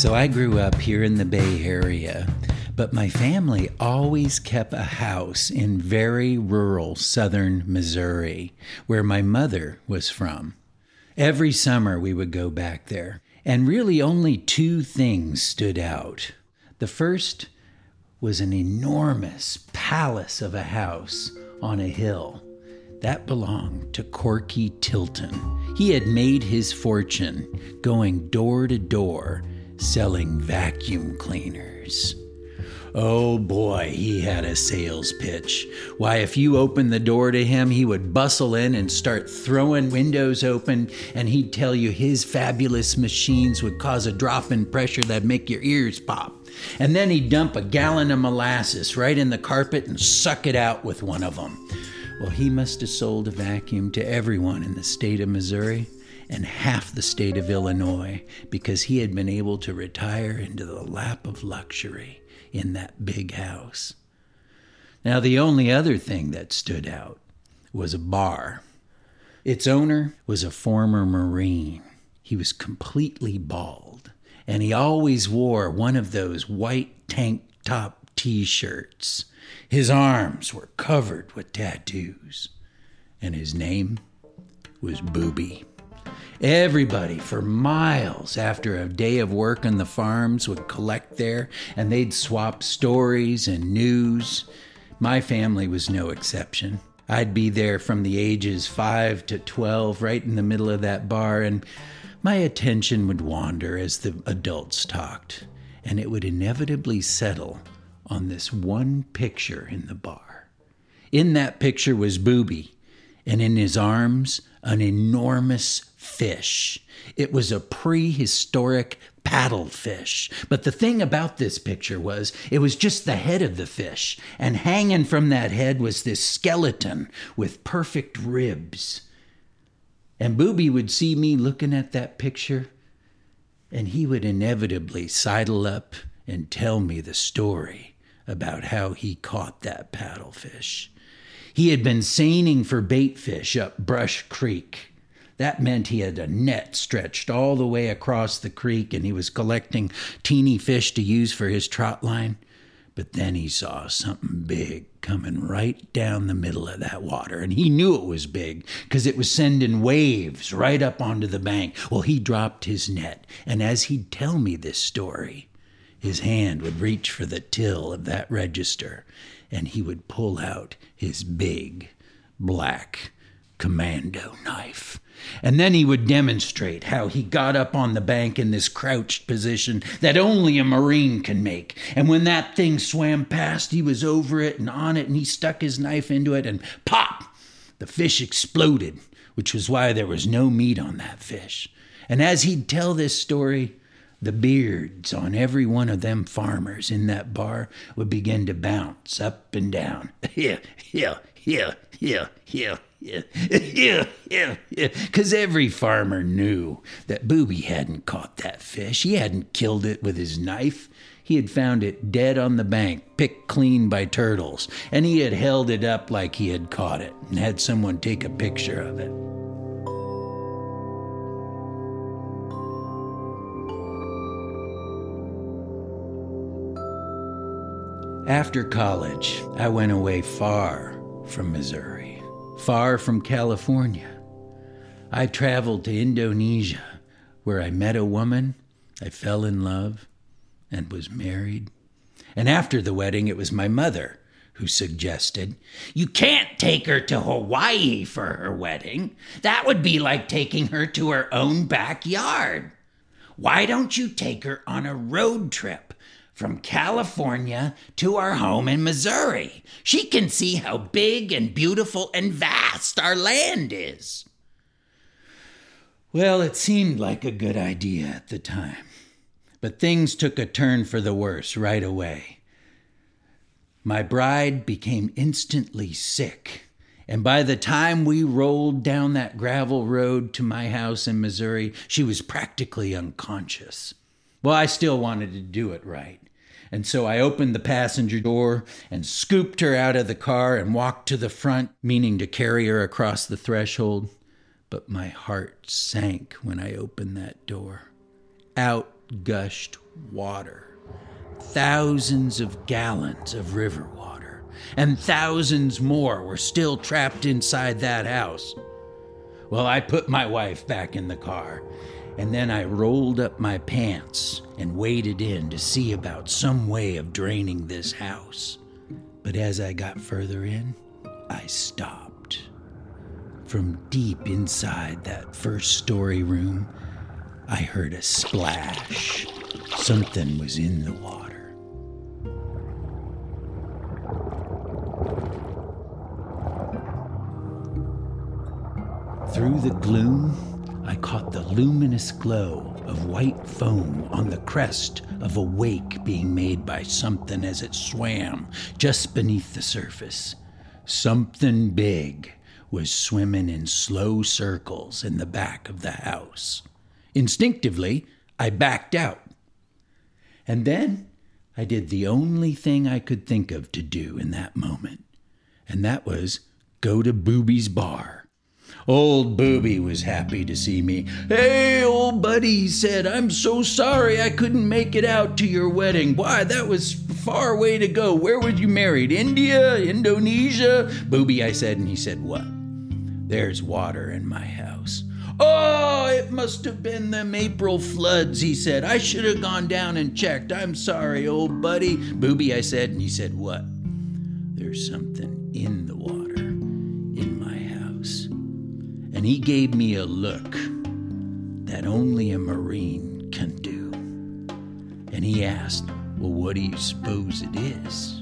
So I grew up here in the Bay Area, but my family always kept a house in very rural southern Missouri, where my mother was from. Every summer we would go back there, and really only two things stood out. The first was an enormous palace of a house on a hill. That belonged to Corky Tilton. He had made his fortune going door to door selling vacuum cleaners. Oh boy, he had a sales pitch. Why, if you opened the door to him, he would bustle in and start throwing windows open, and he'd tell you his fabulous machines would cause a drop in pressure that'd make your ears pop. And then he'd dump a gallon of molasses right in the carpet and suck it out with one of them. Well, he must have sold a vacuum to everyone in the state of Missouri and half the state of Illinois because he had been able to retire into the lap of luxury in that big house. Now, the only other thing that stood out was a bar. Its owner was a former Marine. He was completely bald, and he always wore one of those white tank top t shirts. His arms were covered with tattoos, and his name was Booby. Everybody for miles after a day of work on the farms would collect there and they'd swap stories and news. My family was no exception. I'd be there from the ages 5 to 12, right in the middle of that bar, and my attention would wander as the adults talked, and it would inevitably settle on this one picture in the bar. In that picture was Booby, and in his arms, an enormous fish. It was a prehistoric paddlefish. But the thing about this picture was it was just the head of the fish, and hanging from that head was this skeleton with perfect ribs. And Booby would see me looking at that picture, and he would inevitably sidle up and tell me the story about how he caught that paddlefish. He had been seining for baitfish up Brush Creek that meant he had a net stretched all the way across the creek and he was collecting teeny fish to use for his trot line. But then he saw something big coming right down the middle of that water, and he knew it was big because it was sending waves right up onto the bank. Well, he dropped his net, and as he'd tell me this story, his hand would reach for the till of that register, and he would pull out his big, black, commando knife and then he would demonstrate how he got up on the bank in this crouched position that only a Marine can make. And when that thing swam past, he was over it and on it, and he stuck his knife into it, and pop! The fish exploded, which was why there was no meat on that fish. And as he'd tell this story, the beards on every one of them farmers in that bar would begin to bounce up and down. Yeah, yeah, yeah, yeah, yeah yeah, yeah, yeah, yeah. Because every farmer knew that Booby hadn't caught that fish. He hadn't killed it with his knife. He had found it dead on the bank, picked clean by turtles, and he had held it up like he had caught it and had someone take a picture of it. After college, I went away far from Missouri far from California. I traveled to Indonesia, where I met a woman, I fell in love, and was married. And after the wedding, it was my mother who suggested, You can't take her to Hawaii for her wedding. That would be like taking her to her own backyard. Why don't you take her on a road trip from California to our home in Missouri. She can see how big and beautiful and vast our land is. Well, it seemed like a good idea at the time, but things took a turn for the worse right away. My bride became instantly sick, and by the time we rolled down that gravel road to my house in Missouri, she was practically unconscious. Well, I still wanted to do it right. And so I opened the passenger door and scooped her out of the car and walked to the front, meaning to carry her across the threshold. But my heart sank when I opened that door. Out gushed water. Thousands of gallons of river water. And thousands more were still trapped inside that house. Well, I put my wife back in the car, and then I rolled up my pants and waded in to see about some way of draining this house. But as I got further in, I stopped. From deep inside that first story room, I heard a splash. Something was in the water. Through the gloom, I caught the luminous glow of white foam on the crest of a wake being made by something as it swam just beneath the surface. Something big was swimming in slow circles in the back of the house. Instinctively, I backed out. And then I did the only thing I could think of to do in that moment, and that was go to Booby's bar. Old Booby was happy to see me. Hey, old buddy, he said, I'm so sorry I couldn't make it out to your wedding. Why, that was far way to go. Where were you married? India? Indonesia? Booby, I said, and he said, What? There's water in my house. Oh, it must have been them April floods, he said. I should have gone down and checked. I'm sorry, old buddy. Booby, I said, and he said, What? There's something in And he gave me a look that only a Marine can do. And he asked, Well, what do you suppose it is?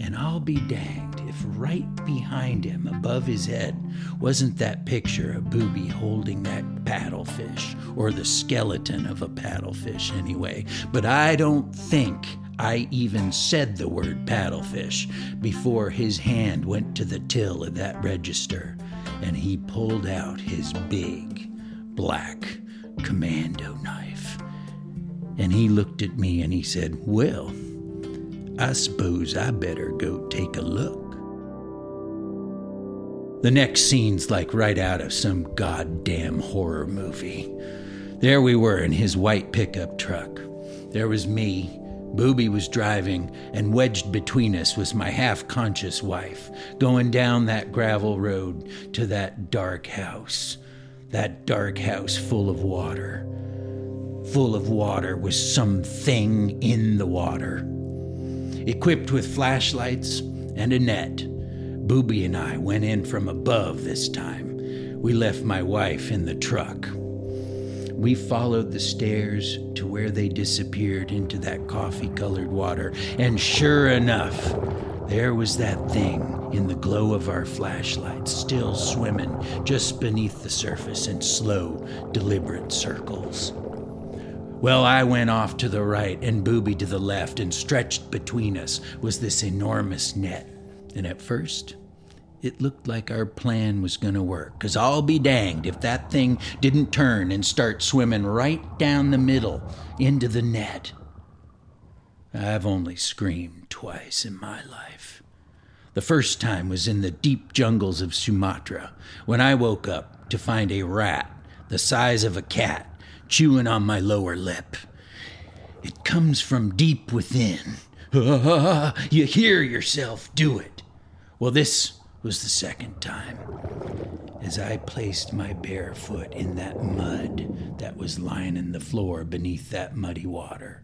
And I'll be danged if right behind him, above his head, wasn't that picture of Booby holding that paddlefish, or the skeleton of a paddlefish, anyway. But I don't think I even said the word paddlefish before his hand went to the till of that register and he pulled out his big black commando knife. And he looked at me and he said, Well, I suppose I better go take a look. The next scene's like right out of some goddamn horror movie. There we were in his white pickup truck. There was me. Booby was driving, and wedged between us was my half conscious wife, going down that gravel road to that dark house. That dark house full of water. Full of water with something in the water equipped with flashlights and a net. Booby and I went in from above this time. We left my wife in the truck. We followed the stairs to where they disappeared into that coffee colored water, and sure enough, there was that thing in the glow of our flashlights, still swimming just beneath the surface in slow, deliberate circles. Well, I went off to the right and Booby to the left, and stretched between us was this enormous net. And at first, it looked like our plan was going to work, because I'll be danged if that thing didn't turn and start swimming right down the middle into the net. I've only screamed twice in my life. The first time was in the deep jungles of Sumatra, when I woke up to find a rat the size of a cat chewing on my lower lip. It comes from deep within. you hear yourself do it. Well, this was the second time. As I placed my bare foot in that mud that was lining the floor beneath that muddy water,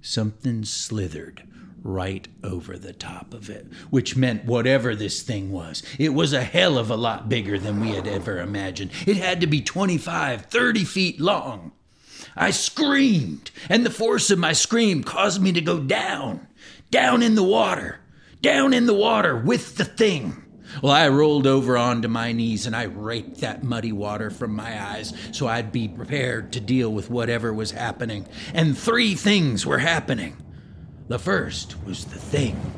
something slithered right over the top of it, which meant whatever this thing was, it was a hell of a lot bigger than we had ever imagined. It had to be 25, 30 feet long. I screamed, and the force of my scream caused me to go down, down in the water, down in the water with the thing. Well, I rolled over onto my knees and I raked that muddy water from my eyes so I'd be prepared to deal with whatever was happening. And three things were happening. The first was the thing.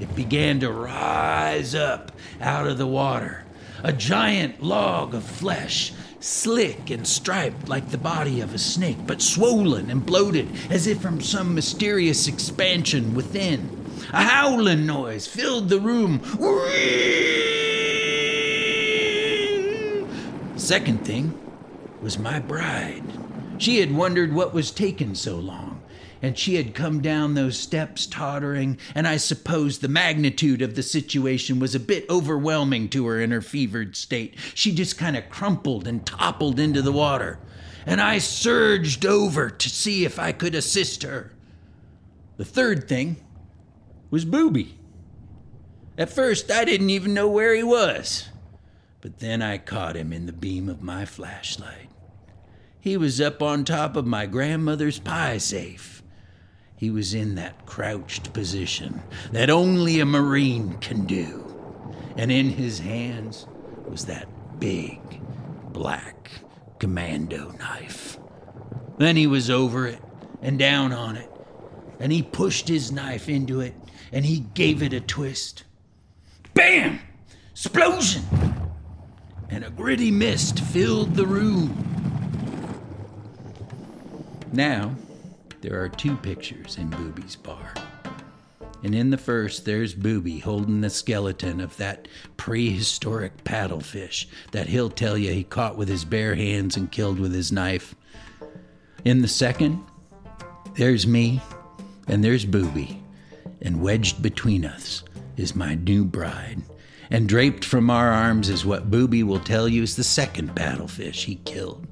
It began to rise up out of the water, a giant log of flesh, slick and striped like the body of a snake, but swollen and bloated as if from some mysterious expansion within. A howling noise filled the room. Second thing was my bride. She had wondered what was taking so long, and she had come down those steps tottering, and I suppose the magnitude of the situation was a bit overwhelming to her in her fevered state. She just kind of crumpled and toppled into the water, and I surged over to see if I could assist her. The third thing was Booby. At first, I didn't even know where he was, but then I caught him in the beam of my flashlight. He was up on top of my grandmother's pie safe. He was in that crouched position that only a Marine can do. And in his hands was that big, black commando knife. Then he was over it and down on it, and he pushed his knife into it and he gave it a twist. Bam! Explosion! And a gritty mist filled the room. Now, there are two pictures in Booby's bar. And in the first, there's Booby holding the skeleton of that prehistoric paddlefish that he'll tell you he caught with his bare hands and killed with his knife. In the second, there's me, and there's Booby, and wedged between us is my new bride. And draped from our arms is what Booby will tell you is the second paddlefish he killed.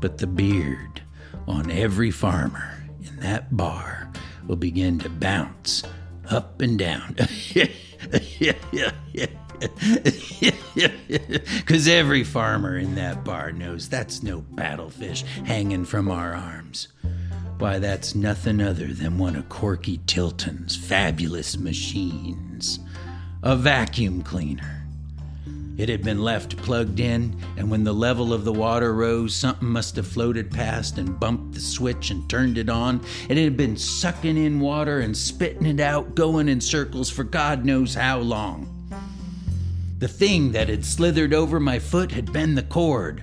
But the beard on every farmer in that bar will begin to bounce up and down. Because every farmer in that bar knows that's no paddlefish hanging from our arms. Why, that's nothing other than one of Corky Tilton's fabulous machines a vacuum cleaner. It had been left plugged in, and when the level of the water rose, something must have floated past and bumped the switch and turned it on. It had been sucking in water and spitting it out, going in circles for God knows how long. The thing that had slithered over my foot had been the cord.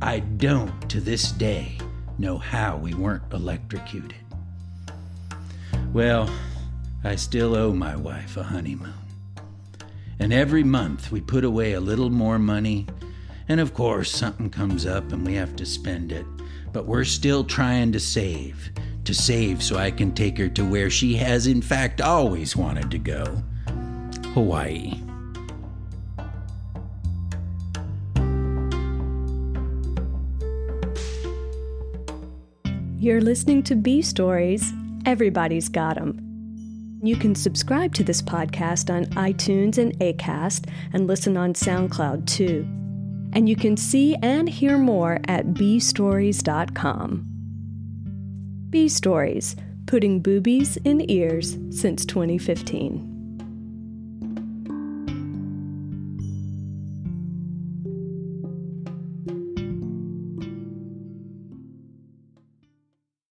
I don't, to this day, know how we weren't electrocuted. Well, I still owe my wife a honeymoon. And every month we put away a little more money, and of course, something comes up and we have to spend it. But we're still trying to save, to save so I can take her to where she has, in fact, always wanted to go Hawaii. You're listening to B Stories. Everybody's got 'em. You can subscribe to this podcast on iTunes and Acast and listen on SoundCloud too. And you can see and hear more at bstories.com. B Stories, putting boobies in ears since 2015.